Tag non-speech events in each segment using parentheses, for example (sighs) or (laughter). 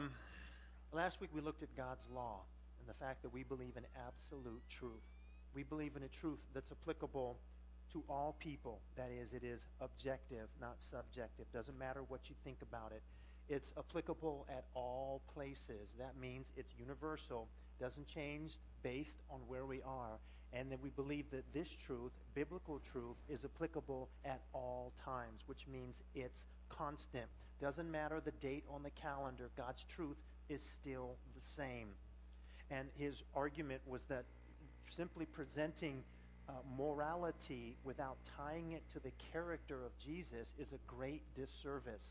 Um, last week we looked at God's law and the fact that we believe in absolute truth. We believe in a truth that's applicable to all people. That is, it is objective, not subjective. Doesn't matter what you think about it. It's applicable at all places. That means it's universal, doesn't change based on where we are. And that we believe that this truth, biblical truth, is applicable at all times, which means it's constant. Doesn't matter the date on the calendar, God's truth is still the same. And his argument was that simply presenting uh, morality without tying it to the character of Jesus is a great disservice.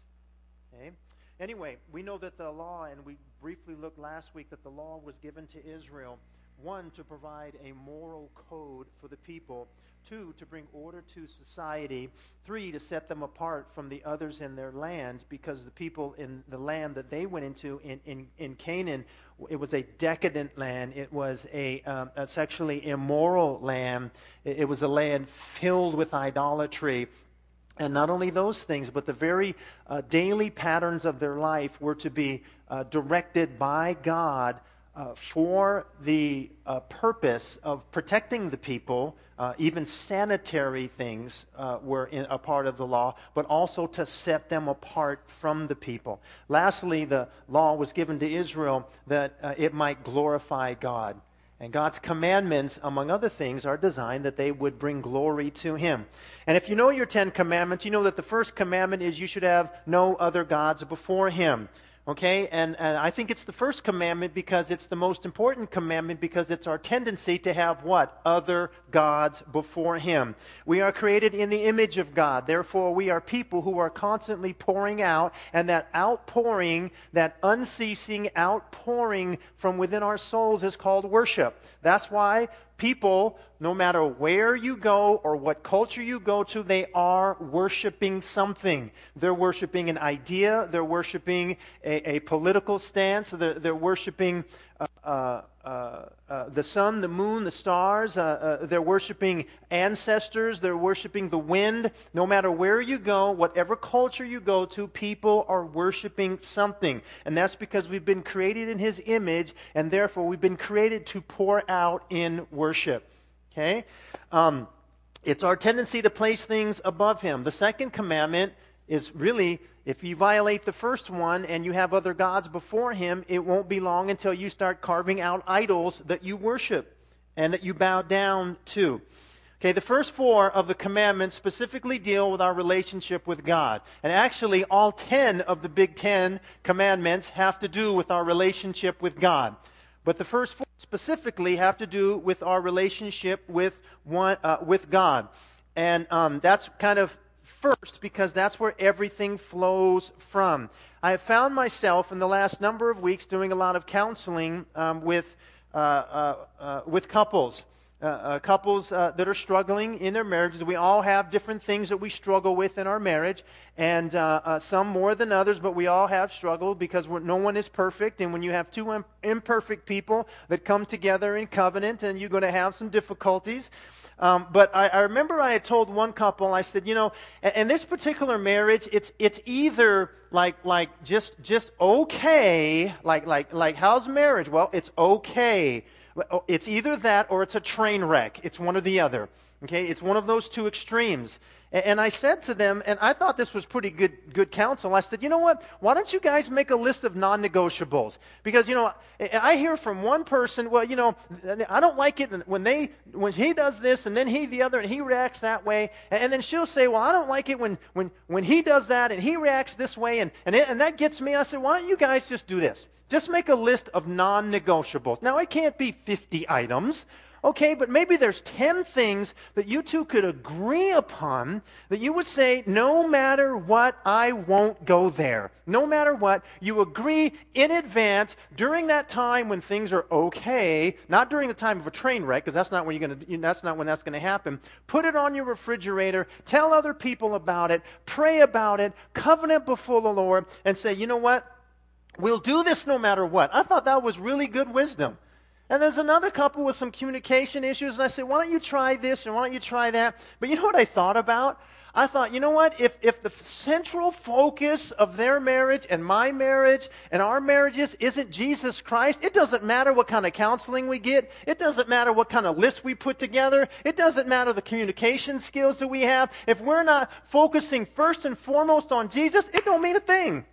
Okay? Anyway, we know that the law, and we briefly looked last week that the law was given to Israel one, to provide a moral code for the people. Two, to bring order to society. Three, to set them apart from the others in their land because the people in the land that they went into in, in, in Canaan, it was a decadent land. It was a, um, a sexually immoral land. It, it was a land filled with idolatry. And not only those things, but the very uh, daily patterns of their life were to be uh, directed by God uh, for the uh, purpose of protecting the people, uh, even sanitary things uh, were in, a part of the law, but also to set them apart from the people. Lastly, the law was given to Israel that uh, it might glorify God. And God's commandments, among other things, are designed that they would bring glory to Him. And if you know your Ten Commandments, you know that the first commandment is you should have no other gods before Him. Okay? And, and, I think it's the first commandment because it's the most important commandment because it's our tendency to have what? Other gods before Him. We are created in the image of God. Therefore, we are people who are constantly pouring out, and that outpouring, that unceasing outpouring from within our souls is called worship. That's why people, no matter where you go or what culture you go to, they are worshiping something. They're worshiping an idea, they're worshiping a, a political stance, they're, they're worshiping uh, uh, uh, the sun, the moon, the stars, they're worshiping ancestors, they're worshiping the wind. No matter where you go, whatever culture you go to, people are worshiping something. And that's because we've been created in His image, and therefore we've been created to pour out in worship. Okay? Um, it's our tendency to place things above Him. The second commandment is really if you violate the first one and you have other gods before Him, it won't be long until you start carving out idols that you worship and that you bow down to. Okay, the first four of the commandments specifically deal with our relationship with God. And actually, all ten of the big ten commandments have to do with our relationship with God. But the first four specifically have to do with our relationship with, one, uh, with God. And um, that's kind of first because that's where everything flows from. I have found myself in the last number of weeks doing a lot of counseling um, with, uh, uh, uh, with couples. Uh, uh, couples uh, that are struggling in their marriages. We all have different things that we struggle with in our marriage, and some more than others, but we all have struggled because no one is perfect. And when you have two imperfect people that come together in covenant, and you're going to have some difficulties. Um, but I, I, remember I had told one couple, I said, you know, in, in this particular marriage, it's, it's either like, like just, just okay, like, like, like, how's marriage? Well, it's okay. It's either that or it's a train wreck. It's one or the other. Okay, it's one of those two extremes. And I said to them, and I thought this was pretty good, good counsel. I said, you know what? Why don't you guys make a list of non negotiables? Because, you know, I hear from one person, well, you know, I don't like it when they, when he does this and then he the other and he reacts that way. And then she'll say, well, I don't like it when, when, when he does that and he reacts this way. And, and, it, and that gets me. I said, why don't you guys just do this? Just make a list of non negotiables. Now, it can't be 50 items. Okay, but maybe there's 10 things that you two could agree upon that you would say, no matter what, I won't go there. No matter what, you agree in advance during that time when things are okay, not during the time of a train wreck, because that's not when you're going to, that's not when that's going to happen. Put it on your refrigerator, tell other people about it, pray about it, covenant before the Lord, and say, you know what? We'll do this no matter what. I thought that was really good wisdom. And there's another couple with some communication issues, and I said, why don't you try this and why don't you try that? But you know what I thought about? I thought, you know what? If, if the central focus of their marriage and my marriage and our marriages isn't Jesus Christ, it doesn't matter what kind of counseling we get. It doesn't matter what kind of list we put together. It doesn't matter the communication skills that we have. If we're not focusing first and foremost on Jesus, it don't mean a thing.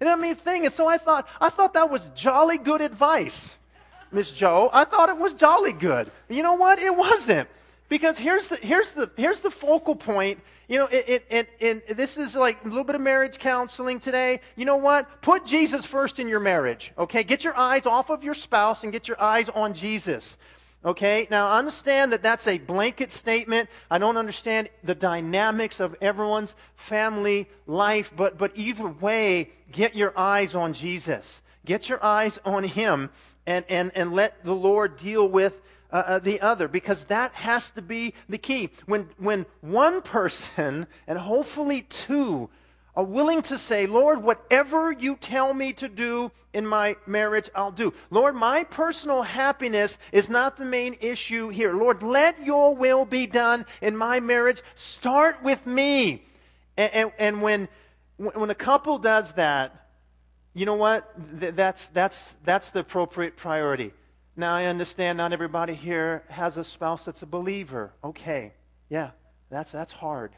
It don't mean a thing. And so I thought, I thought that was jolly good advice, Miss Joe. I thought it was jolly good. You know what? It wasn't. Because here's the, here's the, here's the focal point. You know, it, it, it, this is like a little bit of marriage counseling today. You know what? Put Jesus first in your marriage, okay? Get your eyes off of your spouse and get your eyes on Jesus. Okay, now understand that that's a blanket statement. I don't understand the dynamics of everyone's family life, but, but either way, get your eyes on Jesus. Get your eyes on Him and, and, and let the Lord deal with uh, uh, the other because that has to be the key. When, when one person, and hopefully two, are willing to say, Lord, whatever you tell me to do in my marriage, I'll do. Lord, my personal happiness is not the main issue here. Lord, let your will be done in my marriage. Start with me. And, and, and when, when a couple does that, you know what? That's, that's, that's the appropriate priority. Now, I understand not everybody here has a spouse that's a believer. Okay, yeah, that's, that's hard.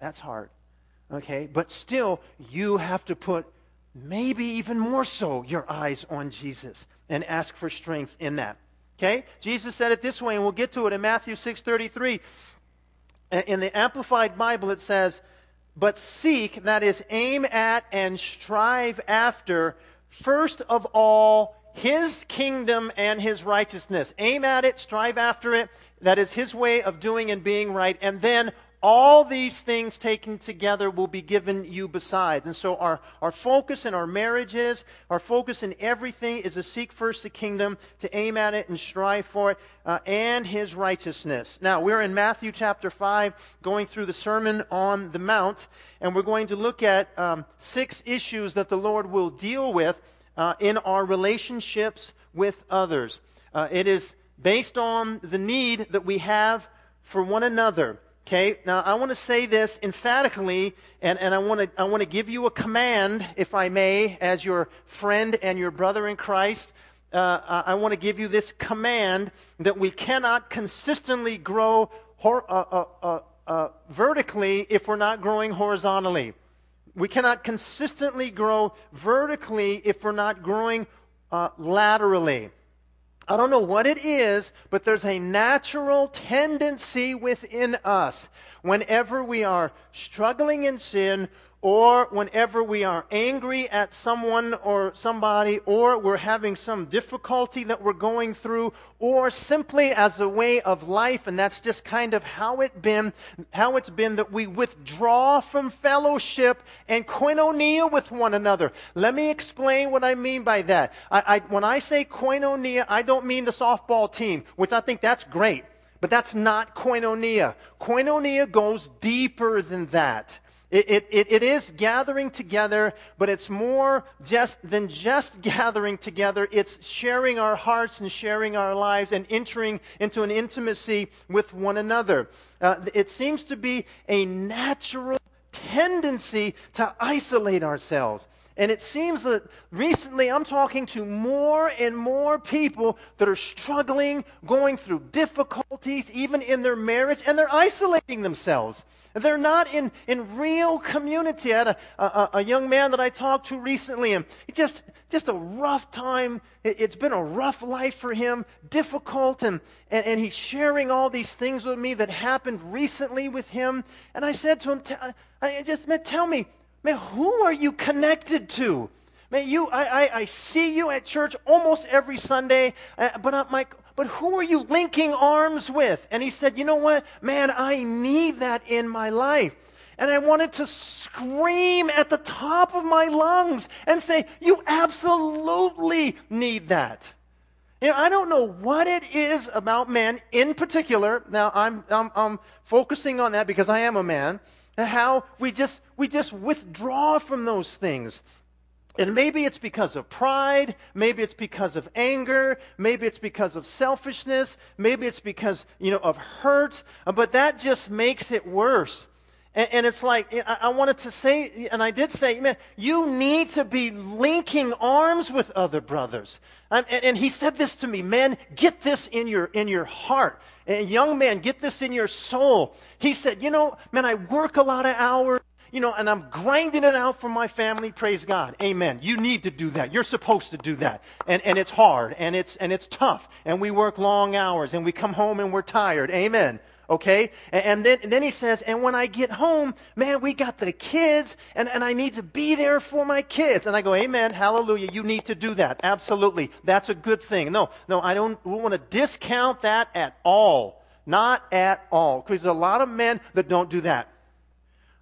That's hard. Okay, but still, you have to put maybe even more so your eyes on Jesus and ask for strength in that. Okay? Jesus said it this way, and we'll get to it in Matthew 6:33. In the Amplified Bible, it says, But seek, that is, aim at and strive after, first of all, his kingdom and his righteousness. Aim at it, strive after it. That is his way of doing and being right. And then all these things taken together will be given you besides. And so our, our focus in our marriages, our focus in everything is to seek first the kingdom, to aim at it and strive for it, uh, and his righteousness. Now, we're in Matthew chapter 5, going through the Sermon on the Mount, and we're going to look at um, six issues that the Lord will deal with uh, in our relationships with others. Uh, it is based on the need that we have for one another. Okay, now I want to say this emphatically, and, and I, want to, I want to give you a command, if I may, as your friend and your brother in Christ. Uh, I want to give you this command that we cannot consistently grow hor- uh, uh, uh, uh vertically if we're not growing horizontally. We cannot consistently grow vertically if we're not growing uh, laterally. I don't know what it is, but there's a natural tendency within us whenever we are struggling in sin or whenever we are angry at someone or somebody, or we're having some difficulty that we're going through, or simply as a way of life, and that's just kind of how it been, how it's been that we withdraw from fellowship and koinonia with one another. Let me explain what I mean by that. I, I, when I say koinonia, I don't mean the softball team, which I think that's great. But that's not koinonia. Koinonia goes deeper than that. It, it, it is gathering together, but it's more just than just (laughs) gathering together. It's sharing our hearts and sharing our lives and entering into an intimacy with one another. Uh, it seems to be a natural tendency to isolate ourselves. And it seems that recently I'm talking to more and more people that are struggling, going through difficulties, even in their marriage, and they're isolating themselves. They're not in, in real community. I had a, a, a, young man that I talked to recently, and just, just a rough time. It, has been a rough life for him, difficult, and, and, and, he's sharing all these things with me that happened recently with him. And I said to him, I just, man, tell me, man, who are you connected to? Man, you, I, I, I see you at church almost every Sunday, uh, but I'm like, but who are you linking arms with? And he said, You know what? Man, I need that in my life. And I wanted to scream at the top of my lungs and say, You absolutely need that. You know, I don't know what it is about men in particular. Now, I'm, I'm, I'm focusing on that because I am a man. How we just, we just withdraw from those things. And maybe it's because of pride, maybe it's because of anger, maybe it's because of selfishness, maybe it's because, you know, of hurt, uh, but that just makes it worse. And, and it's like, I, wanted to say, and I did say, man, you need to be linking arms with other brothers. Um, and, and he said this to me, man, get this in your, in your heart. And young man, get this in your soul. He said, you know, man, I work a lot of hours you know, and I'm grinding it out for my family. Praise God. Amen. You need to do that. You're supposed to do that. And, and it's hard and it's, and it's tough. And we work long hours and we come home and we're tired. Amen. Okay? And, and then, and then he says, and when I get home, man, we got the kids and, and I need to be there for my kids. And I go, amen. Hallelujah. You need to do that. Absolutely. That's a good thing. No, no, I don't want to discount that at all. Not at all. Because there's a lot of men that don't do that.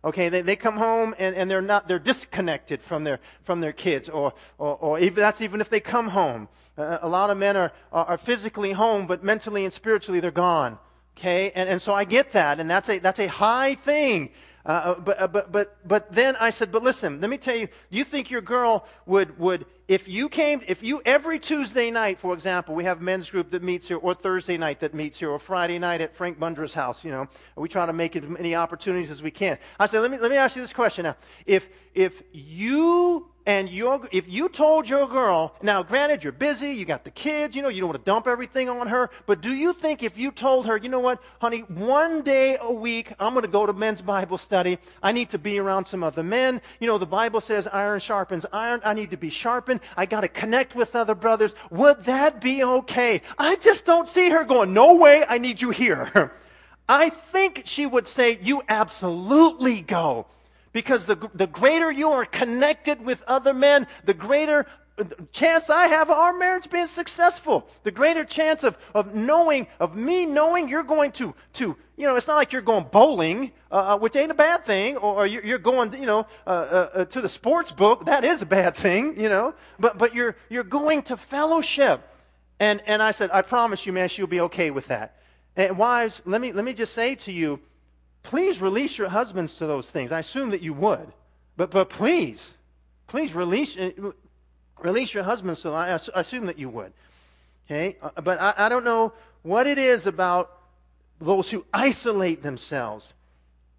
Okay, they, they come home and, and they're not, they're disconnected from their, from their kids, or, or, or even, that's even if they come home. Uh, a lot of men are, are, are physically home, but mentally and spiritually they're gone. Okay, and, and so I get that, and that's a, that's a high thing. Uh, uh but, uh, but, but, but then I said, but listen, let me tell you, you think your girl would, would if you came, if you every Tuesday night, for example, we have men's group that meets here, or Thursday night that meets here, or Friday night at Frank Bundra's house, you know, we try to make as many opportunities as we can. I said, let me, let me ask you this question now. If, if you and your, if you told your girl, now granted you're busy, you got the kids, you know, you don't want to dump everything on her, but do you think if you told her, you know what, honey, one day a week, I'm going to go to men's Bible study. I need to be around some other men. You know, the Bible says iron sharpens iron. I need to be sharpened. I got to connect with other brothers. Would that be okay? I just don't see her going, no way, I need you here. (laughs) I think she would say, you absolutely go. Because the, the greater you are connected with other men, the greater chance I have of our marriage being successful. The greater chance of, of knowing, of me knowing you're going to, to, you know, it's not like you're going bowling, uh, uh which ain't a bad thing, or, or you're, going, you know, uh, uh, uh, to the sports book. That is a bad thing, you know. But, but you're, you're going to fellowship. And, and I said, I promise you, man, she'll be okay with that. And wives, let me, let me just say to you, please release your husbands to those things. I assume that you would. But, but please, please release, uh, release your husbands I, I assume that you would. Okay? Uh, but I, I don't know what it is about those who isolate themselves.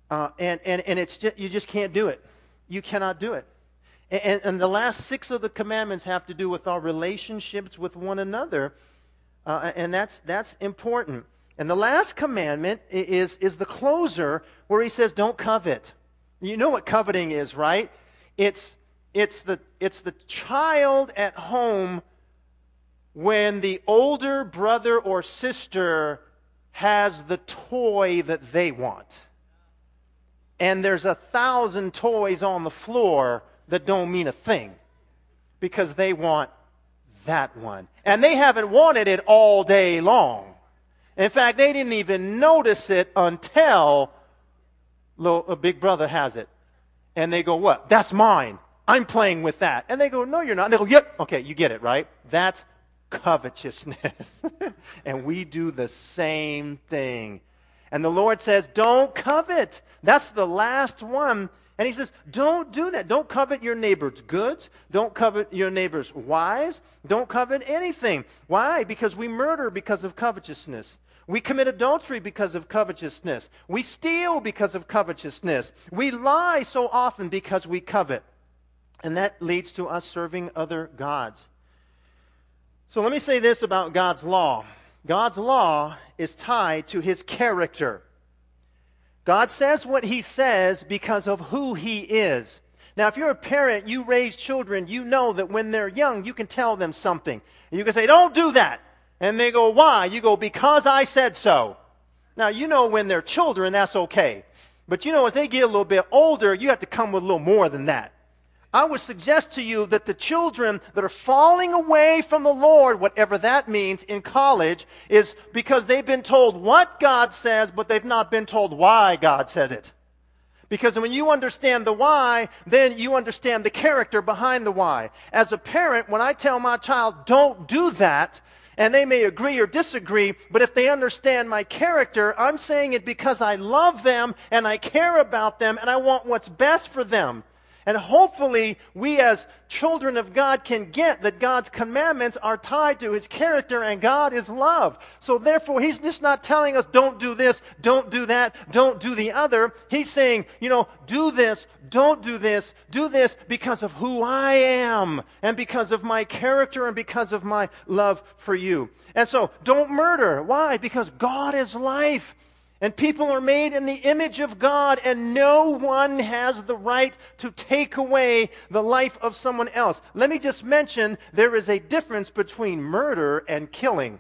Uh, and, and, and it's just, you just can't do it. You cannot do it. And, and, the last six of the commandments have to do with our relationships with one another. Uh, and that's, that's important. And the last commandment is, is the closer where he says, Don't covet. You know what coveting is, right? It's, it's, the, it's the child at home when the older brother or sister has the toy that they want. And there's a thousand toys on the floor that don't mean a thing because they want that one. And they haven't wanted it all day long. In fact, they didn't even notice it until little, a big brother has it. And they go, What? That's mine. I'm playing with that. And they go, No, you're not. And they go, Yep. Okay, you get it, right? That's covetousness. (laughs) and we do the same thing. And the Lord says, Don't covet. That's the last one. And he says, Don't do that. Don't covet your neighbor's goods. Don't covet your neighbor's wives. Don't covet anything. Why? Because we murder because of covetousness. We commit adultery because of covetousness. We steal because of covetousness. We lie so often because we covet. And that leads to us serving other gods. So let me say this about God's law God's law is tied to his character. God says what he says because of who he is. Now, if you're a parent, you raise children, you know that when they're young, you can tell them something. And you can say, Don't do that. And they go, Why? You go, Because I said so. Now, you know when they're children, that's okay. But you know, as they get a little bit older, you have to come with a little more than that. I would suggest to you that the children that are falling away from the Lord, whatever that means in college, is because they've been told what God says, but they've not been told why God said it. Because when you understand the why, then you understand the character behind the why. As a parent, when I tell my child, don't do that, and they may agree or disagree, but if they understand my character, I'm saying it because I love them and I care about them and I want what's best for them. And hopefully, we as children of God can get that God's commandments are tied to his character and God is love. So therefore, he's just not telling us, don't do this, don't do that, don't do the other. He's saying, you know, do this, don't do this, do this because of who I am and because of my character and because of my love for you. And so, don't murder. Why? Because God is life. And people are made in the image of God, and no one has the right to take away the life of someone else. Let me just mention there is a difference between murder and killing.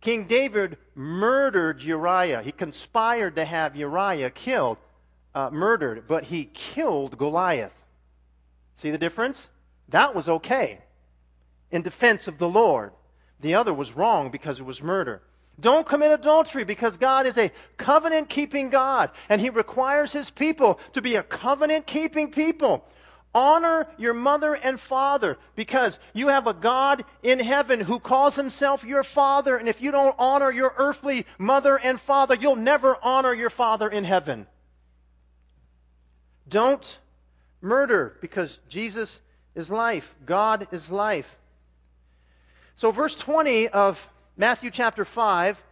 King David murdered Uriah. He conspired to have Uriah killed, uh, murdered, but he killed Goliath. See the difference? That was okay in defense of the Lord. The other was wrong because it was murder. Don't commit adultery because God is a covenant keeping God and He requires His people to be a covenant keeping people. Honor your mother and father because you have a God in heaven who calls himself your father. And if you don't honor your earthly mother and father, you'll never honor your father in heaven. Don't murder because Jesus is life. God is life. So, verse 20 of Matthew chapter 5,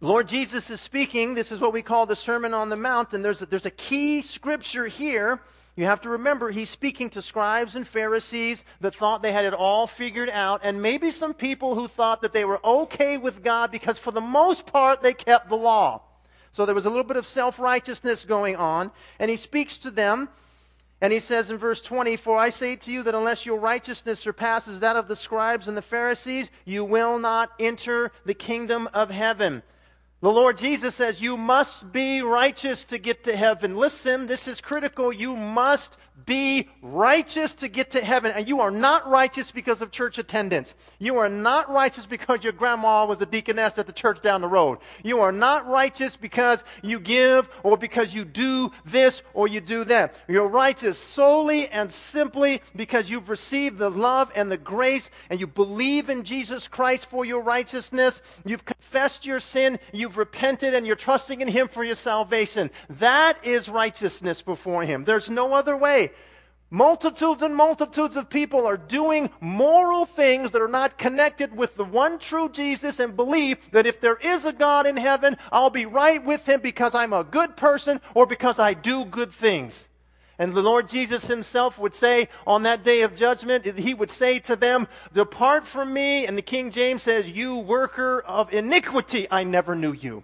Lord Jesus is speaking. This is what we call the Sermon on the Mount, and there's a, there's a key scripture here. You have to remember, he's speaking to scribes and Pharisees that thought they had it all figured out, and maybe some people who thought that they were okay with God because, for the most part, they kept the law. So there was a little bit of self righteousness going on, and he speaks to them and he says in verse 20, For I say to you that unless your righteousness surpasses that of the scribes and the Pharisees, you will not enter the kingdom of heaven. The Lord Jesus says, You must be righteous to get to heaven. Listen, this is critical. You must be righteous to get to heaven. And you are not righteous because of church attendance. You are not righteous because your grandma was a deaconess at the church down the road. You are not righteous because you give or because you do this or you do that. You're righteous solely and simply because you've received the love and the grace and you believe in Jesus Christ for your righteousness. You've confessed your sin. You've repented and you're trusting in Him for your salvation. That is righteousness before Him. There's no other way. Multitudes and multitudes of people are doing moral things that are not connected with the one true Jesus and believe that if there is a God in heaven, I'll be right with him because I'm a good person or because I do good things. And the Lord Jesus himself would say on that day of judgment, he would say to them, Depart from me. And the King James says, You worker of iniquity, I never knew you.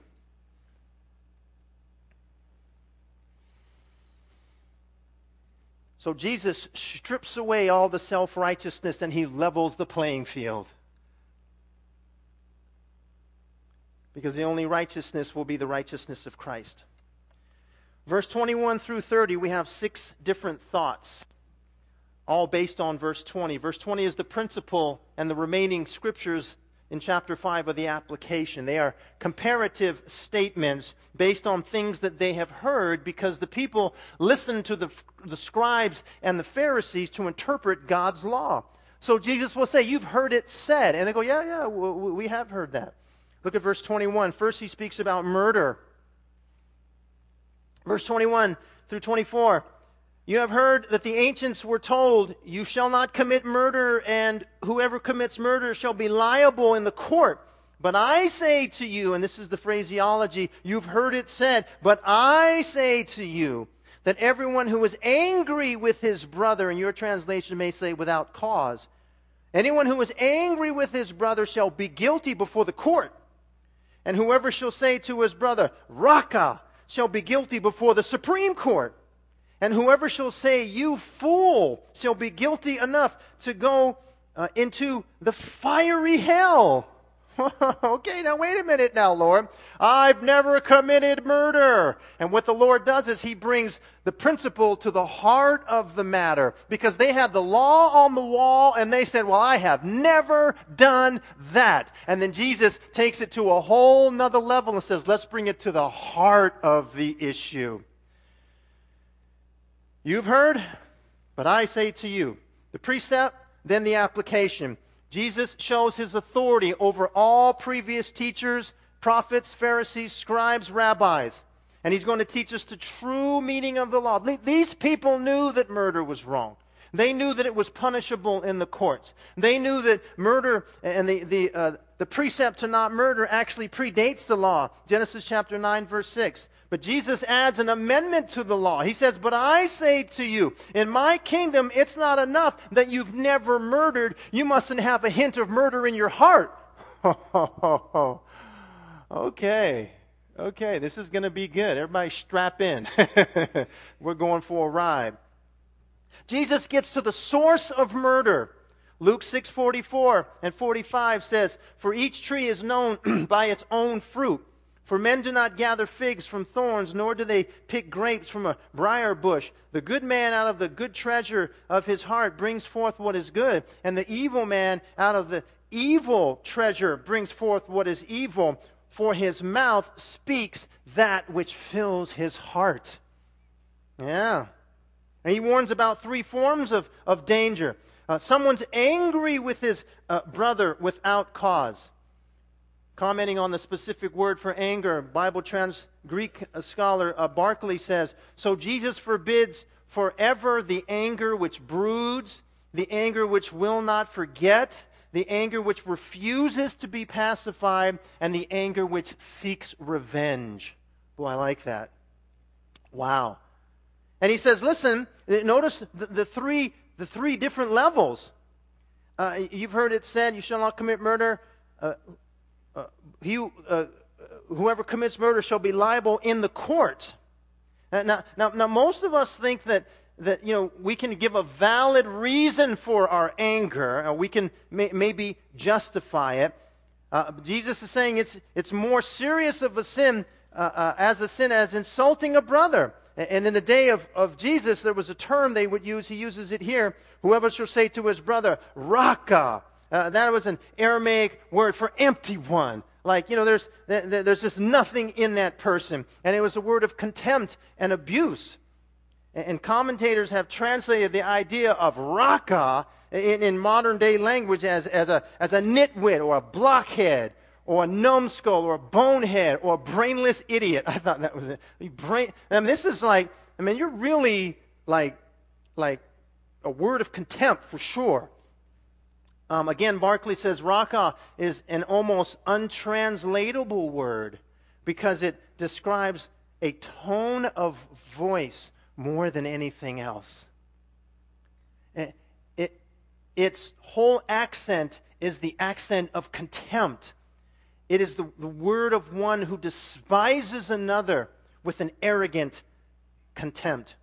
So Jesus strips away all the self righteousness and he levels the playing field. Because the only righteousness will be the righteousness of Christ. Verse 21 through 30, we have six different thoughts, all based on verse 20. Verse 20 is the principle, and the remaining scriptures in chapter 5 are the application. They are comparative statements based on things that they have heard because the people listened to the, the scribes and the Pharisees to interpret God's law. So Jesus will say, You've heard it said. And they go, Yeah, yeah, we have heard that. Look at verse 21. First, he speaks about murder. Verse 21 through 24. You have heard that the ancients were told, You shall not commit murder, and whoever commits murder shall be liable in the court. But I say to you, and this is the phraseology, you've heard it said, but I say to you that everyone who is angry with his brother, and your translation may say without cause, anyone who is angry with his brother shall be guilty before the court. And whoever shall say to his brother, Raca, shall be guilty before the Supreme Court. And whoever shall say, You fool, shall be guilty enough to go uh, into the fiery hell. (laughs) okay, now wait a minute now, Lord. I've never committed murder. And what the Lord does is he brings the principle to the heart of the matter because they had the law on the wall and they said, Well, I have never done that. And then Jesus takes it to a whole nother level and says, Let's bring it to the heart of the issue. You've heard, but I say to you, the precept, then the application. Jesus shows his authority over all previous teachers, prophets, Pharisees, scribes, rabbis. And he's going to teach us the true meaning of the law. These people knew that murder was wrong. They knew that it was punishable in the courts. They knew that murder and the, the, uh, the precept to not murder actually predates the law. Genesis chapter 9, verse 6. But Jesus adds an amendment to the law. He says, But I say to you, in my kingdom, it's not enough that you've never murdered. You mustn't have a hint of murder in your heart. (laughs) okay. Okay, this is going to be good. Everybody strap in. (laughs) We're going for a ride. Jesus gets to the source of murder. Luke 6:44 and 45 says, "For each tree is known (clears throat) by its own fruit." For men do not gather figs from thorns, nor do they pick grapes from a briar bush. The good man out of the good treasure of his heart brings forth what is good, and the evil man out of the evil treasure brings forth what is evil, for his mouth speaks that which fills his heart. Yeah. And he warns about three forms of, of danger. Uh, someone's angry with his uh, brother without cause. Commenting on the specific word for anger, Bible trans Greek scholar uh, Barclay says, So Jesus forbids forever the anger which broods, the anger which will not forget, the anger which refuses to be pacified, and the anger which seeks revenge. Boy, I like that. Wow. And he says, listen, notice the, the three, the three different levels. Uh, you've heard it said, you shall not commit murder. Uh, uh, he, uh, whoever commits murder shall be liable in the court. Uh, now, now, now, most of us think that, that you know, we can give a valid reason for our anger, we can may, maybe justify it. Uh, Jesus is saying it's, it's more serious of a sin uh, as a sin as insulting a brother. And in the day of, of Jesus, there was a term they would use. He uses it here. Whoever shall say to his brother, Raca, uh, that was an Aramaic word for empty one. Like, you know, there's, there's just nothing in that person. And it was a word of contempt and abuse. And commentators have translated the idea of raca in, in modern day language as, as, a, as a nitwit or a blockhead or a numbskull or a bonehead or a brainless idiot. (laughs) I thought that was it. Brain, I mean, this is like, I mean, you're really like, like a word of contempt for sure. Um, again, Barclay says raca is an almost untranslatable word because it describes a tone of voice more than anything else. It, it, its whole accent is the accent of contempt. It is the, the word of one who despises another with an arrogant contempt.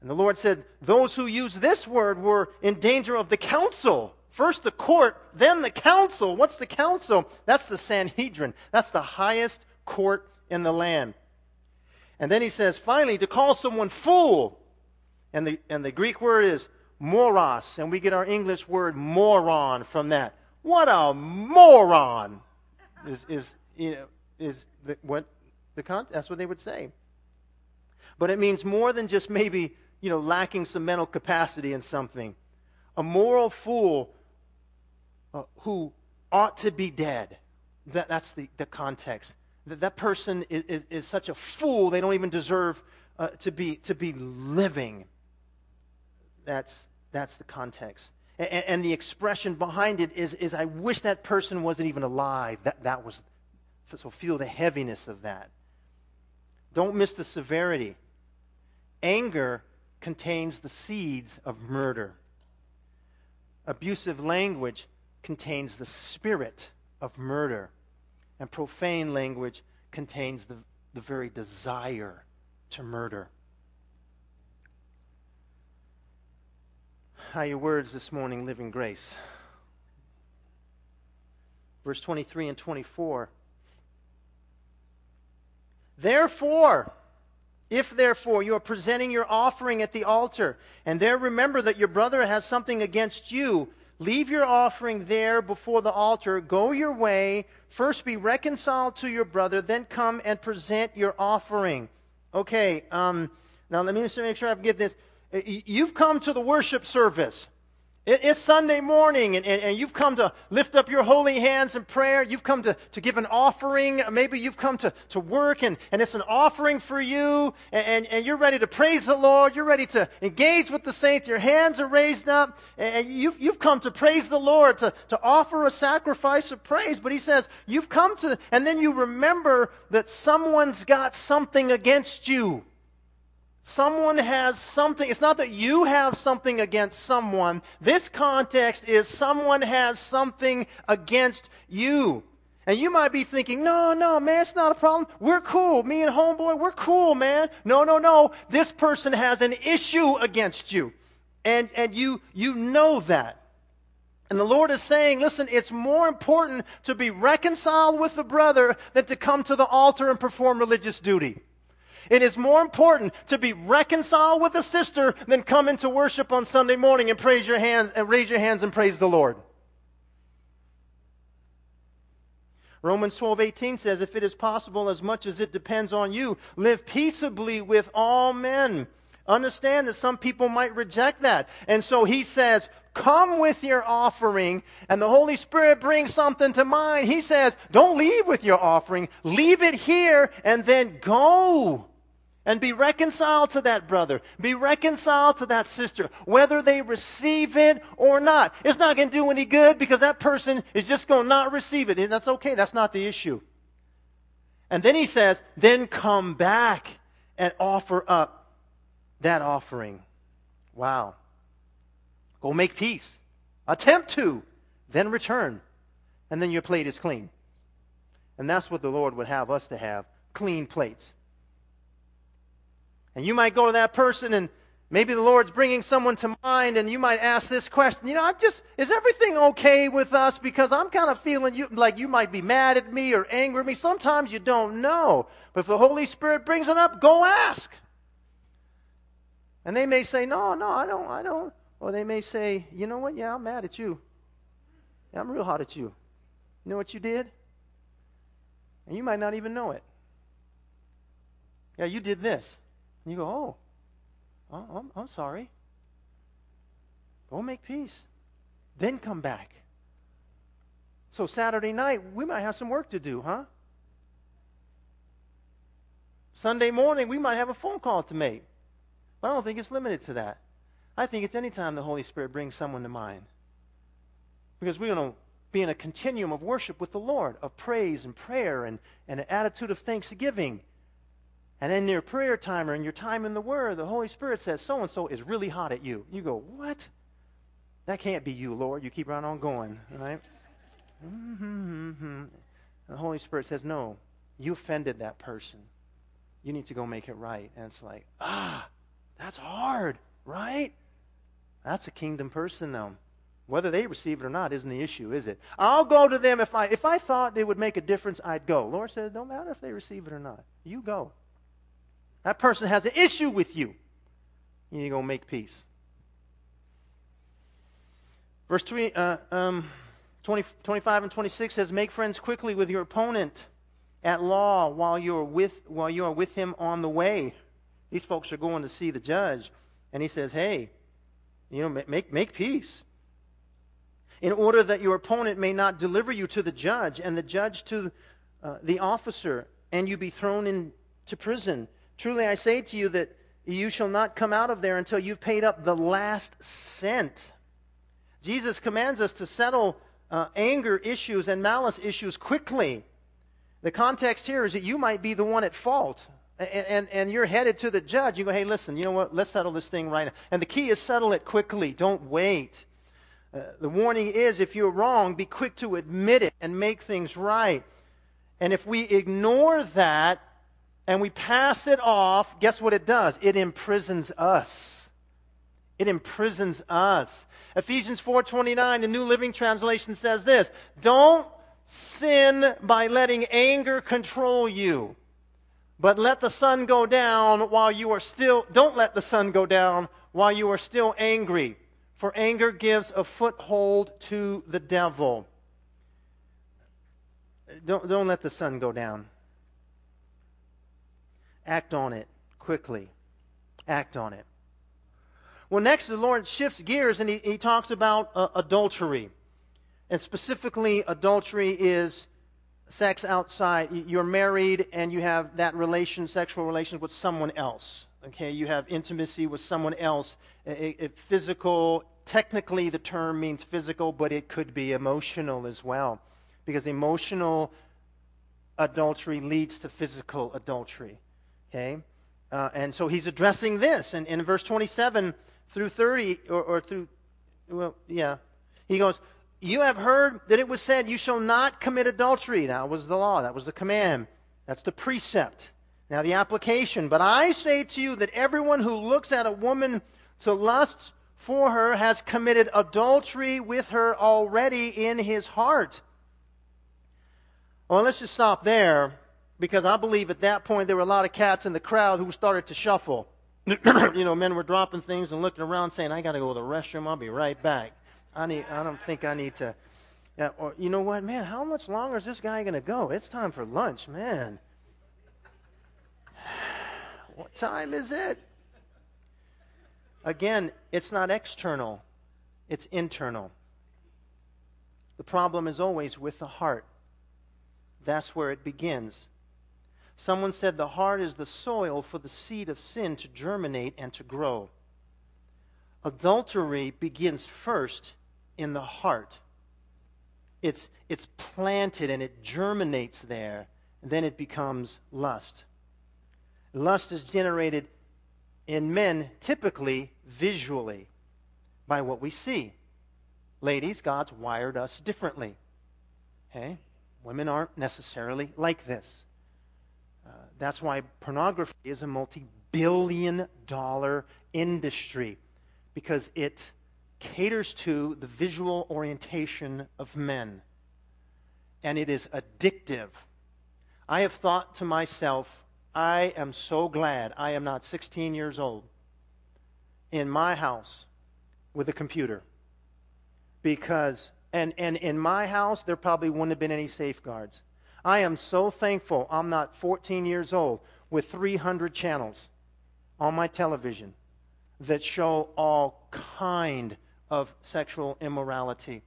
And the Lord said, Those who use this word were in danger of the council First the court, then the council. What's the council? That's the Sanhedrin. That's the highest court in the land. And then he says, finally, to call someone fool. And the, and the Greek word is moros, and we get our English word moron from that. What a moron is, is, you know, is the, what the con- that's what they would say. But it means more than just maybe, you know, lacking some mental capacity in something. A moral fool uh, who ought to be dead. That, that's the, the context. That, that person is, is, is such a fool, they don't even deserve uh, to, be, to be living. That's, that's the context. And, and, the expression behind it is, is I wish that person wasn't even alive. That, that was, so feel the heaviness of that. Don't miss the severity. Anger contains the seeds of murder. Abusive language contains the spirit of murder, and profane language contains the, the very desire to murder. How your words this morning live in grace. Verse 23 and 24. Therefore, if therefore you are presenting your offering at the altar, and there remember that your brother has something against you, Leave your offering there before the altar. Go your way. First be reconciled to your brother, then come and present your offering. Okay, um, now let me just make sure I get this. Uh, you've come to the worship service. It's Sunday morning, and, and, and, you've come to lift up your holy hands in prayer. You've come to, to give an offering. Maybe you've come to, to work, and, and it's an offering for you, and, and, and you're ready to praise the Lord. You're ready to engage with the saints. Your hands are raised up, and you've, you've come to praise the Lord, to, to offer a sacrifice of praise. But he says, You've come to, and then you remember that someone's got something against you. Someone has something. It's not that you have something against someone. This context is someone has something against you. And you might be thinking, no, no, man, it's not a problem. We're cool. Me and homeboy, we're cool, man. No, no, no. This person has an issue against you. And, and you, you know that. And the Lord is saying, listen, it's more important to be reconciled with the brother than to come to the altar and perform religious duty. It is more important to be reconciled with a sister than come into worship on Sunday morning and praise your hands and raise your hands and praise the Lord. Romans 12:18 says, If it is possible, as much as it depends on you, live peaceably with all men. Understand that some people might reject that. And so he says, Come with your offering, and the Holy Spirit brings something to mind. He says, Don't leave with your offering, leave it here, and then go and be reconciled to that brother. Be reconciled to that sister, whether they receive it or not. It's not going to do any good because that person is just going to not receive it. And that's okay. That's not the issue. And then he says, then come back and offer up that offering. Wow. Go make peace. Attempt to, then return. And then your plate is clean. And that's what the Lord would have us to have clean plates. And you might go to that person and maybe the Lord's bringing someone to mind and you might ask this question, you know, I just is everything okay with us because I'm kind of feeling you like you might be mad at me or angry at me. Sometimes you don't know. But if the Holy Spirit brings it up, go ask. And they may say, "No, no, I don't. I don't." Or they may say, "You know what? Yeah, I'm mad at you. Yeah, I'm real hot at you. You know what you did?" And you might not even know it. Yeah, you did this. And you go, oh, I'm, I'm sorry. Go make peace. Then come back. So Saturday night, we might have some work to do, huh? Sunday morning, we might have a phone call to make. But I don't think it's limited to that. I think it's any time the Holy Spirit brings someone to mind. Because we're going to be in a continuum of worship with the Lord, of praise and prayer and, and an attitude of thanksgiving. And in your prayer time or in your time in the Word, the Holy Spirit says, so and so is really hot at you. You go, what? That can't be you, Lord. You keep right on going, right? The Holy Spirit says, no, you offended that person. You need to go make it right. And it's like, ah, that's hard, right? That's a kingdom person, though. Whether they receive it or not isn't the issue, is it? I'll go to them if I if I thought they would make a difference, I'd go. Lord says, don't matter if they receive it or not. You go. That person has an issue with you. You need to make peace. Verse 20, uh, um, 20, 25 and 26 says, Make friends quickly with your opponent at law while you are with, while you are with him on the way. These folks are going to see the judge. And he says, Hey, you know, make, make peace. In order that your opponent may not deliver you to the judge, and the judge to uh, the officer, and you be thrown into prison. Truly I say to you that you shall not come out of there until you've paid up the last cent. Jesus commands us to settle uh, anger issues and malice issues quickly. The context here is that you might be the one at fault. And, and, and, you're headed to the judge. You go, hey, listen, you know what? Let's settle this thing right now. And the key is settle it quickly. Don't wait. Uh, the warning is if you're wrong, be quick to admit it and make things right. And if we ignore that, and we pass it off, guess what it does? It imprisons us. It imprisons us. Ephesians 4:29, the New Living Translation says this, "Don't sin by letting anger control you, but let the sun go down while you are still don't let the sun go down while you are still angry, for anger gives a foothold to the devil." Don't, don't let the sun go down. Act on it quickly. Act on it. Well, next, the Lord shifts gears and he, he talks about uh, adultery. And specifically, adultery is sex outside. You're married and you have that relation, sexual relation with someone else. Okay, you have intimacy with someone else. It, physical, technically, the term means physical, but it could be emotional as well. Because emotional adultery leads to physical adultery. Okay? Uh, and so he's addressing this. And in verse 27 through 30, or, or through, well, yeah, he goes, You have heard that it was said, You shall not commit adultery. That was the law, that was the command, that's the precept. Now, the application. But I say to you that everyone who looks at a woman to lust for her has committed adultery with her already in his heart. Well, let's just stop there because I believe at that point there were a lot of cats in the crowd who started to shuffle. (coughs) you know, men were dropping things and looking around saying, I got to go to the restroom. I'll be right back. I, need, I don't think I need to. Yeah, or, you know what, man, how much longer is this guy going to go? It's time for lunch, man. (sighs) What time is it? Again, it's not external, it's internal. The problem is always with the heart. That's where it begins. Someone said the heart is the soil for the seed of sin to germinate and to grow. Adultery begins first in the heart. It's, it's planted and it germinates there, then it becomes lust. Lust is generated in men typically visually by what we see. Ladies, God's wired us differently. Okay? Women aren't necessarily like this. That's why pornography is a multi billion dollar industry because it caters to the visual orientation of men. And it is addictive. I have thought to myself, I am so glad I am not 16 years old in my house with a computer. Because, and, and in my house, there probably wouldn't have been any safeguards. I am so thankful I'm not 14 years old with 300 channels on my television that show all kind of sexual immorality.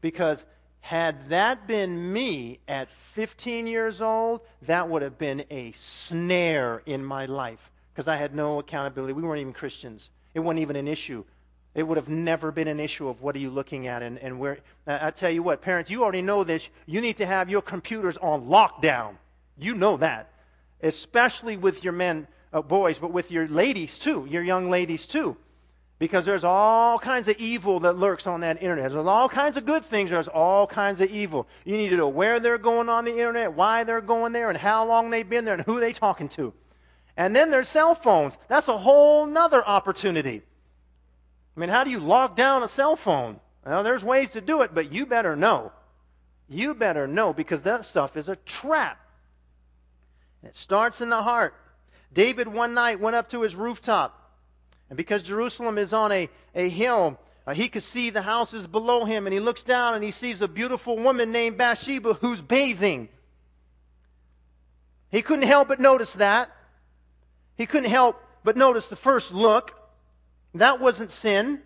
Because had that been me at 15 years old, that would have been a snare in my life because I had no accountability. We weren't even Christians. It wasn't even an issue. It would have never been an issue of what are you looking at and, and where. I, tell you what, parents, you already know this. You need to have your computers on lockdown. You know that. Especially with your men, uh, boys, but with your ladies too, your young ladies too. Because there's all kinds of evil that lurks on that internet. There's all kinds of good things. There's all kinds of evil. You need to know where they're going on the internet, why they're going there, and how long they've been there, and who they're talking to. And then there's cell phones. That's a whole nother opportunity. I mean, how do you lock down a cell phone? Well, there's ways to do it, but you better know. You better know because that stuff is a trap. It starts in the heart. David one night went up to his rooftop and because Jerusalem is on a, a hill, uh, he could see the houses below him. And he looks down and he sees a beautiful woman named Bathsheba who's bathing. He couldn't help but notice that. He couldn't help but notice the first look. That wasn't sin.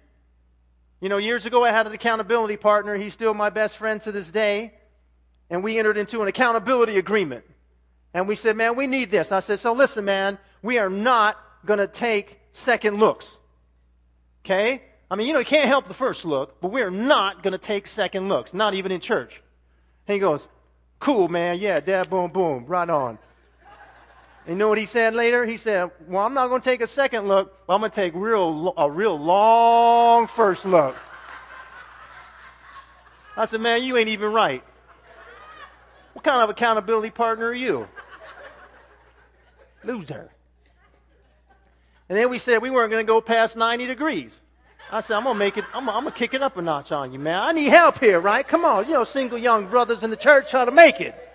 You know, years ago I had an accountability partner. He's still my best friend to this day. And we entered into an accountability agreement. And we said, man, we need this. I said, so listen, man, we are not going to take second looks. Okay? I mean, you know, you can't help the first look, but we're not going to take second looks, not even in church. he goes, Cool, man. Yeah, dad, boom, boom. Right on. And you know what he said later? He said, Well, I'm not going to take a second look, but I'm going to take real, a real long first look. I said, Man, you ain't even right. What kind of accountability partner are you? Loser. And then we said we weren't going to go past 90 degrees. I said, I'm going to make it, I'm, I'm going to kick it up a notch on you, man. I need help here, right? Come on, you know, single young brothers in the church try to make it.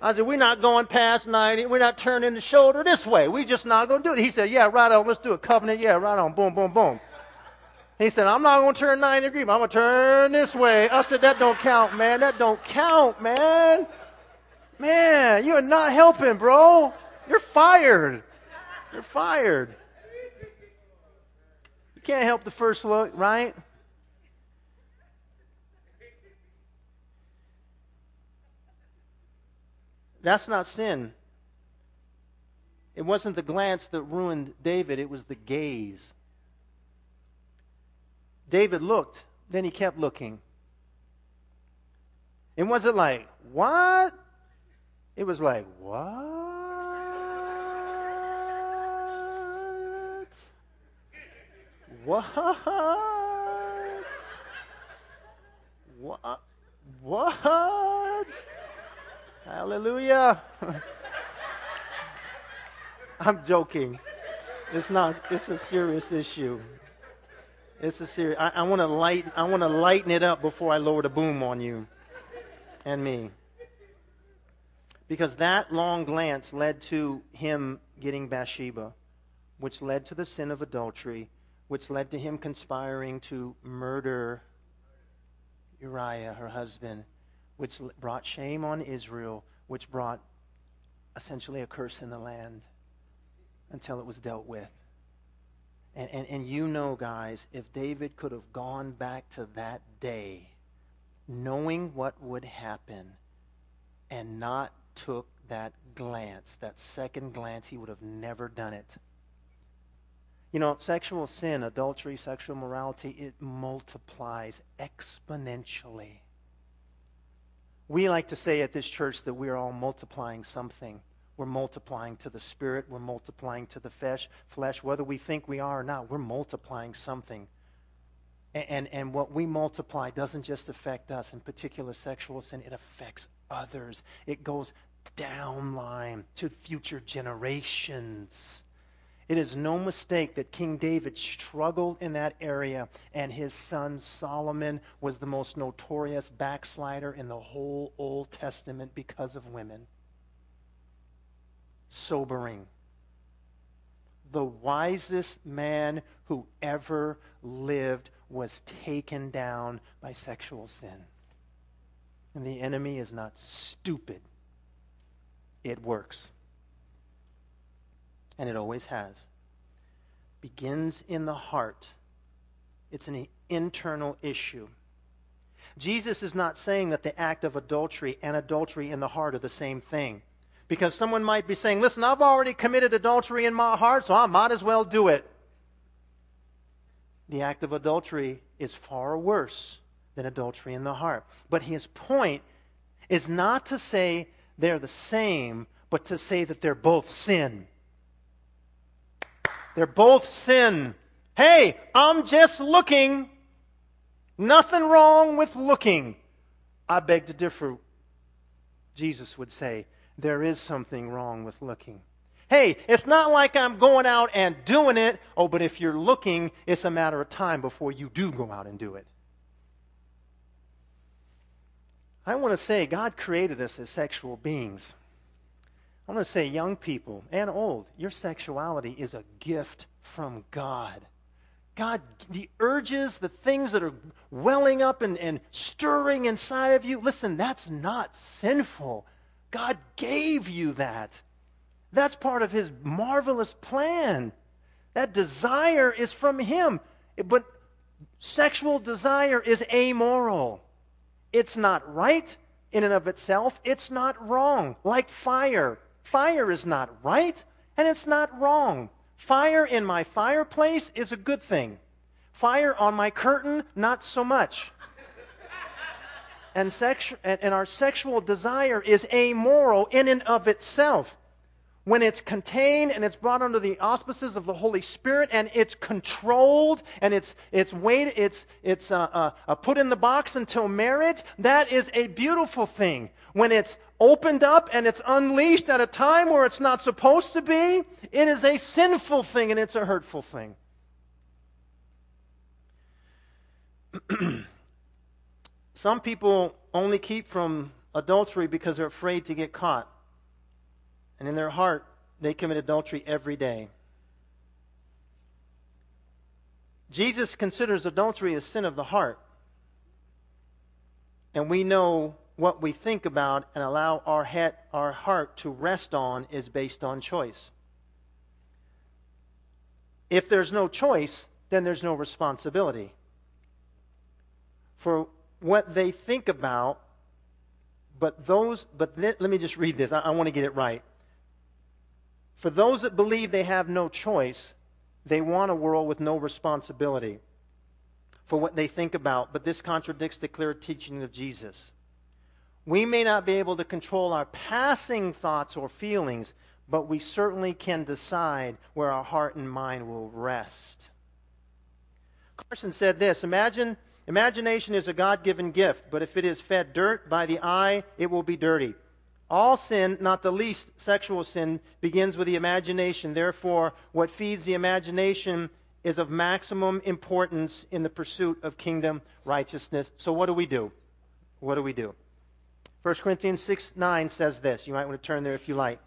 I said, we're not going past 90. We're not turning the shoulder this way. We're just not going to do it. He said, yeah, right on. Let's do a covenant. Yeah, right on. Boom, boom, boom. He said, I'm not going to turn 90 degrees. I'm going to turn this way. I said, that don't count, man. That don't count, man. Man, you're not helping, bro. You're fired. You're fired You Can't help the first look, right? That's not sin. It wasn't the glance that ruined David, it was the gaze. David looked, then he kept looking. It wasn't like, what? It was like, what? What? What? What? Hallelujah. (laughs) I'm joking. It's not, it's a serious issue. It's a serious, I, I want to lighten, I want to lighten it up before I lower the boom on you and me. Because that long glance led to him getting Bathsheba, which led to the sin of adultery, which led to him conspiring to murder Uriah, her husband, which brought shame on Israel, which brought essentially a curse in the land until it was dealt with. And, and, and you know, guys, if David could have gone back to that day, knowing what would happen, and not took that glance, that second glance, he would have never done it. You know, sexual sin, adultery, sexual morality, it multiplies exponentially. We like to say at this church that we're all multiplying something. We're multiplying to the spirit, we're multiplying to the flesh, flesh. Whether we think we are or not, we're multiplying something. And, and, and what we multiply doesn't just affect us, in particular sexual sin, it affects others. It goes downline to future generations. It is no mistake that King David struggled in that area, and his son Solomon was the most notorious backslider in the whole Old Testament because of women. Sobering. The wisest man who ever lived was taken down by sexual sin. And the enemy is not stupid, it works and it always has, begins in the heart. It's an internal issue. Jesus is not saying that the act of adultery and adultery in the heart are the same thing. Because someone might be saying, listen, I've already committed adultery in my heart, so I might as well do it. The act of adultery is far worse than adultery in the heart. But his point is not to say they're the same, but to say that they're both sin. They're both sin. Hey, I'm just looking. Nothing wrong with looking. I beg to differ. Jesus would say, there is something wrong with looking. Hey, it's not like I'm going out and doing it. Oh, but if you're looking, it's a matter of time before you do go out and do it. I want to say God created us as sexual beings. I'm going to say, young people and old, your sexuality is a gift from God. God, the urges, the things that are welling up and, and stirring inside of you, listen, that's not sinful. God gave you that. That's part of His marvelous plan. That desire is from Him. But sexual desire is amoral. It's not right in and of itself, it's not wrong. Like fire. Fire is not right and it's not wrong. Fire in my fireplace is a good thing. Fire on my curtain, not so much. and, sexu- and, and our sexual desire is amoral in and of itself when it's contained and it's brought under the auspices of the Holy Spirit and it's controlled and it's it's weighed, it's it's uh, uh, uh, put in the box until marriage, that is a beautiful thing. When it's opened up and it's unleashed at a time where it's not supposed to be, it is a sinful thing and it's a hurtful thing. (clears throat) Some people only keep from adultery because they're afraid to get caught. And in their heart, they commit adultery every day. Jesus considers adultery a sin of the heart. And we know what we think about and allow our, head, our heart to rest on is based on choice. If there's no choice, then there's no responsibility. For what they think about, but those, but th- let me just read this. I, I want to get it right. For those that believe they have no choice, they want a world with no responsibility for what they think about, but this contradicts the clear teaching of Jesus. We may not be able to control our passing thoughts or feelings, but we certainly can decide where our heart and mind will rest. Carson said this Imagine, imagination is a God given gift, but if it is fed dirt by the eye, it will be dirty. All sin, not the least sexual sin, begins with the imagination. Therefore, what feeds the imagination is of maximum importance in the pursuit of kingdom righteousness. So, what do we do? What do we do? 1 Corinthians 6 9 says this. You might want to turn there if you like.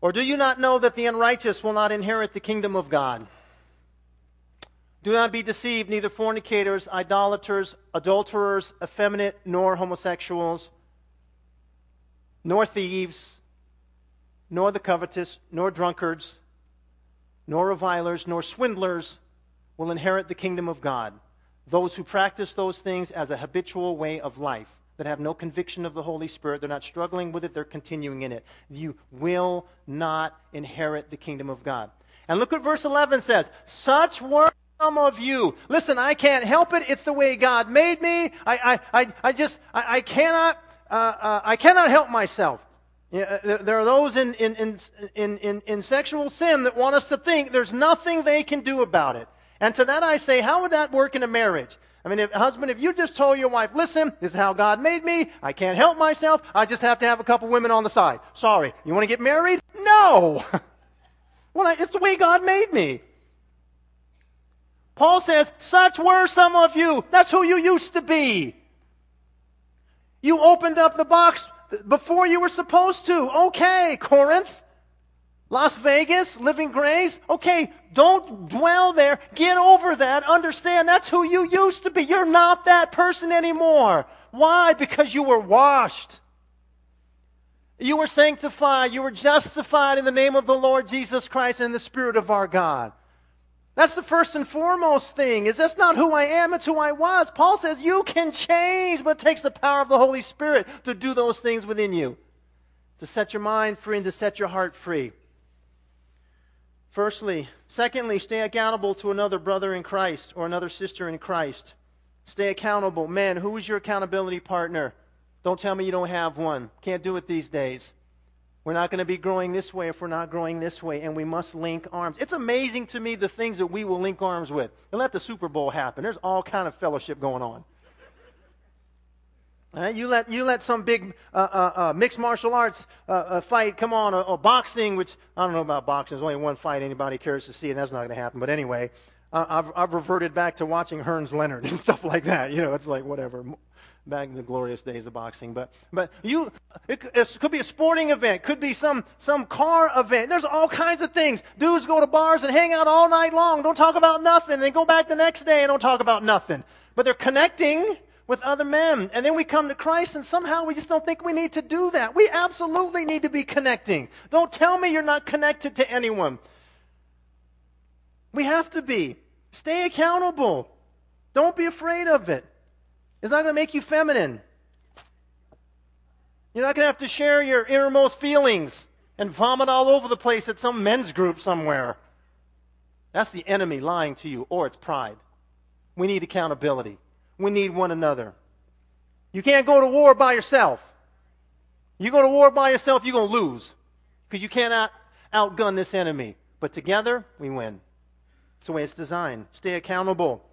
Or do you not know that the unrighteous will not inherit the kingdom of God? Do not be deceived, neither fornicators, idolaters, adulterers, effeminate, nor homosexuals, nor thieves, nor the covetous, nor drunkards, nor revilers, nor swindlers will inherit the kingdom of God. Those who practice those things as a habitual way of life, that have no conviction of the Holy Spirit, they're not struggling with it, they're continuing in it. You will not inherit the kingdom of God. And look what verse 11 says. Such were some of you. Listen, I can't help it. It's the way God made me. I, I, I, I just, I, I cannot, uh, uh, I cannot help myself. Uh, there are those in, in, in, in, in sexual sin that want us to think there's nothing they can do about it. And to that I say, how would that work in a marriage? I mean, if, husband, if you just told your wife, listen, this is how God made me. I can't help myself. I just have to have a couple women on the side. Sorry. You want to get married? No. (laughs) well, I, it's the way God made me. Paul says, such were some of you. That's who you used to be. You opened up the box before you were supposed to. Okay, Corinth. Las Vegas, Living Grace. Okay, don't dwell there. Get over that. Understand that's who you used to be. You're not that person anymore. Why? Because you were washed. You were sanctified. You were justified in the name of the Lord Jesus Christ and the Spirit of our God. That's the first and foremost thing. Is that's not who I am, it's who I was. Paul says you can change, but it takes the power of the Holy Spirit to do those things within you. To set your mind free and to set your heart free. Firstly, secondly, stay accountable to another brother in Christ or another sister in Christ. Stay accountable. Man, who is your accountability partner? Don't tell me you don't have one. Can't do it these days. We're not going to be growing this way if we're not growing this way, and we must link arms. It's amazing to me the things that we will link arms with. And let the Super Bowl happen. There's all kind of fellowship going on. Uh, you, let, you let some big uh, uh, uh mixed martial arts uh, uh, fight come on, or, boxing, which I don't know about boxing. There's only one fight anybody cares to see, and that's not going to happen. But anyway, I've, I've reverted back to watching Hearns Leonard (laughs) and stuff like that. You know, it's like whatever, back in the glorious days of boxing. But, but you, it, it could be a sporting event, could be some, some car event. There's all kinds of things. Dudes go to bars and hang out all night long, don't talk about nothing, then go back the next day and don't talk about nothing. But they're connecting with other men. And then we come to Christ and somehow we just don't think we need to do that. We absolutely need to be connecting. Don't tell me you're not connected to anyone. We have to be. Stay accountable. Don't be afraid of it. It's not going to make you feminine. You're not going to have to share your innermost feelings and vomit all over the place at some men's group somewhere. That's the enemy lying to you, or it's pride. We need accountability. We need one another. You can't go to war by yourself. You go to war by yourself, you're going to lose because you cannot outgun this enemy. But together, we win. It's the way it's designed. Stay accountable.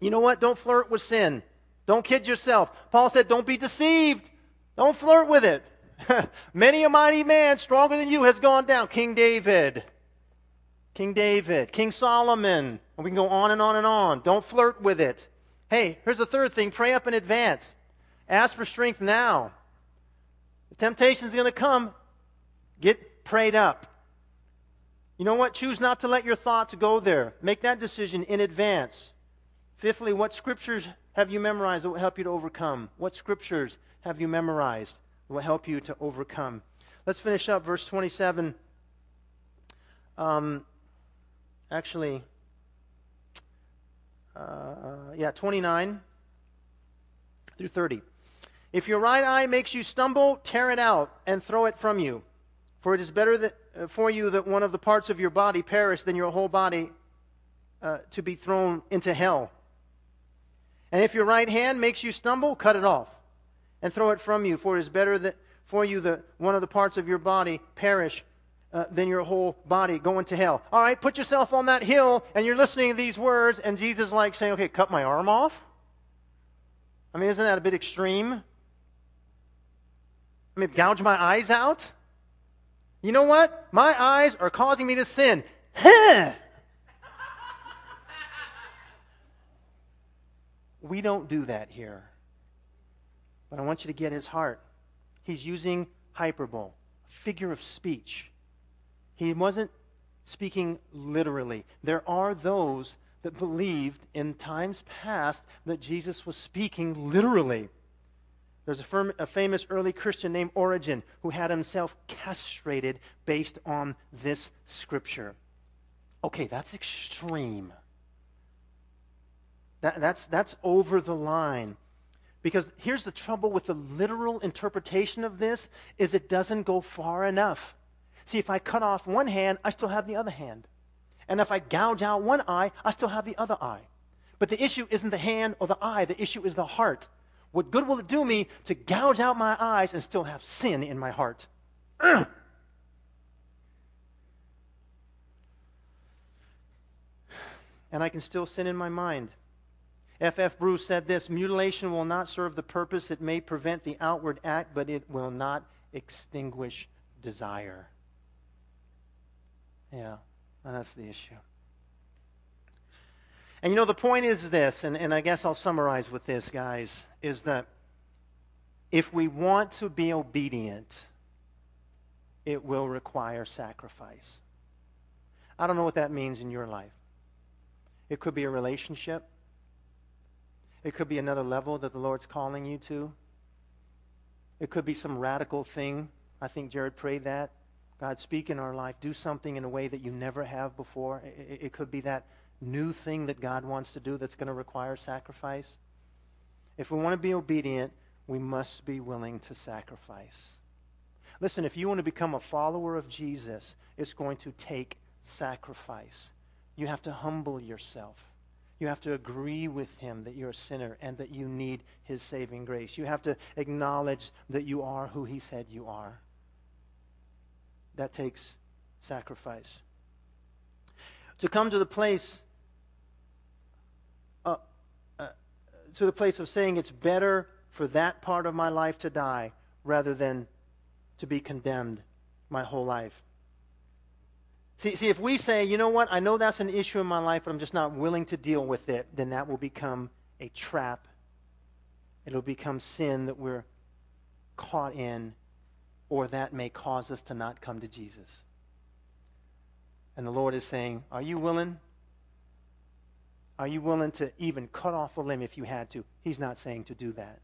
You know what? Don't flirt with sin. Don't kid yourself. Paul said, don't be deceived. Don't flirt with it. (laughs) Many a mighty man stronger than you has gone down. King David. King David. King Solomon. And we can go on and on and on. Don't flirt with it. Hey, here's the third thing pray up in advance. Ask for strength now. The temptation is going to come. Get prayed up. You know what? Choose not to let your thoughts go there. Make that decision in advance. Fifthly, what scriptures have you memorized that will help you to overcome? What scriptures have you memorized that will help you to overcome? Let's finish up verse 27. Um, actually, uh, yeah, 29 through 30. If your right eye makes you stumble, tear it out and throw it from you. For it is better that, uh, for you that one of the parts of your body perish than your whole body uh, to be thrown into hell. And if your right hand makes you stumble, cut it off and throw it from you. For it is better that for you that one of the parts of your body perish uh, than your whole body going to hell. All right, put yourself on that hill and you're listening to these words, and Jesus like saying, okay, cut my arm off? I mean, isn't that a bit extreme? I mean, gouge my eyes out? You know what? My eyes are causing me to sin. We don't do that here. But I want you to get his heart. He's using hyperbole, a figure of speech. He wasn't speaking literally. There are those that believed in times past that Jesus was speaking literally. There's a, firm, a, famous early Christian named Origen who had himself castrated based on this scripture. Okay, that's extreme. That, that's, that's over the line. Because here's the trouble with the literal interpretation of this is it doesn't go far enough. See, if I cut off one hand, I still have the other hand. And if I gouge out one eye, I still have the other eye. But the issue isn't the hand or the eye, the issue is the heart. What good will it do me to gouge out my eyes and still have sin in my heart? (clears throat) and I can still sin in my mind. F. F. Bruce said this mutilation will not serve the purpose. It may prevent the outward act, but it will not extinguish desire. Yeah, and that's the issue. And you know, the point is this, and, and I guess I'll summarize with this, guys, is that if we want to be obedient, it will require sacrifice. I don't know what that means in your life. It could be a relationship. It could be another level that the Lord's calling you to. It could be some radical thing. I think Jared prayed that. God, speak in our life. Do something in a way that you never have before. It, it could be that new thing that God wants to do that's going to require sacrifice. If we want to be obedient, we must be willing to sacrifice. Listen, if you want to become a follower of Jesus, it's going to take sacrifice. You have to humble yourself. You have to agree with him that you're a sinner and that you need his saving grace. You have to acknowledge that you are who he said you are. That takes sacrifice. To come to the place uh, uh, to the place of saying it's better for that part of my life to die rather than to be condemned my whole life. See, see, if we say, you know what, I know that's an issue in my life, but I'm just not willing to deal with it, then that will become a trap. It'll become sin that we're caught in, or that may cause us to not come to Jesus. And the Lord is saying, Are you willing are you willing to even cut off a limb if you had to? He's not saying to do that.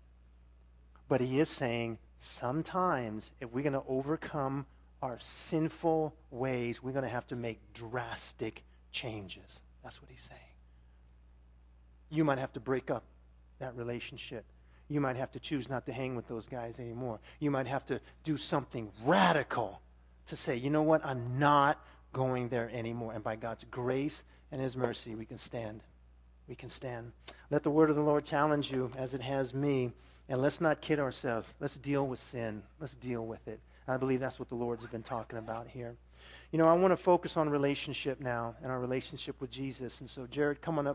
But he is saying sometimes if we're going to overcome our sinful ways, we're going to have to make drastic changes. That's what he's saying. You might have to break up that relationship. You might have to choose not to hang with those guys anymore. You might have to do something radical to say, you know what, I'm not going there anymore. And by God's grace and his mercy, we can stand we can stand. Let the word of the Lord challenge you as it has me. And let's not kid ourselves. Let's deal with sin. Let's deal with it. I believe that's what the Lord's been talking about here. You know, I want to focus on relationship now and our relationship with Jesus. And so, Jared, come on up.